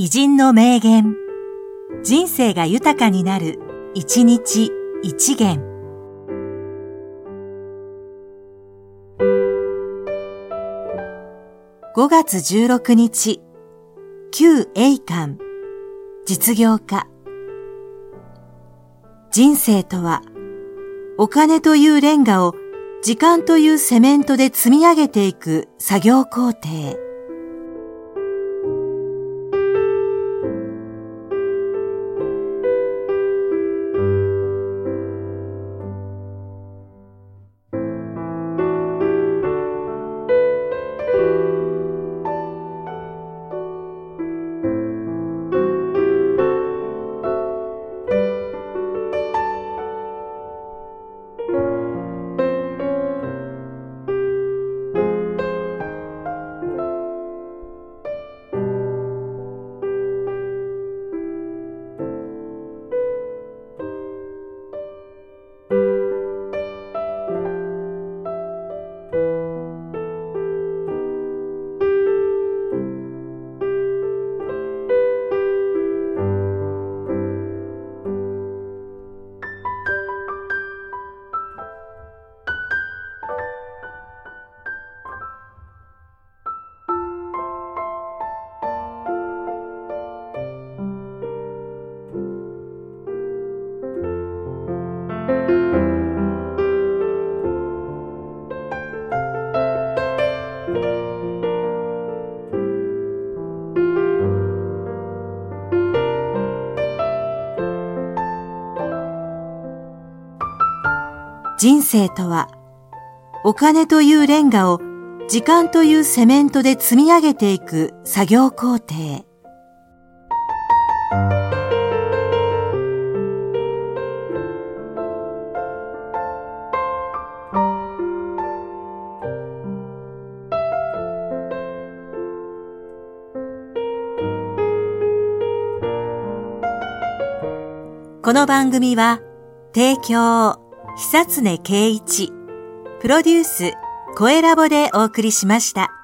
偉人の名言。人生が豊かになる、一日一元。5月16日、旧栄館、実業家。人生とは、お金というレンガを時間というセメントで積み上げていく作業工程。人生とは、お金というレンガを時間というセメントで積み上げていく作業工程。この番組は、提供、久常圭一、プロデュース、声ラボでお送りしました。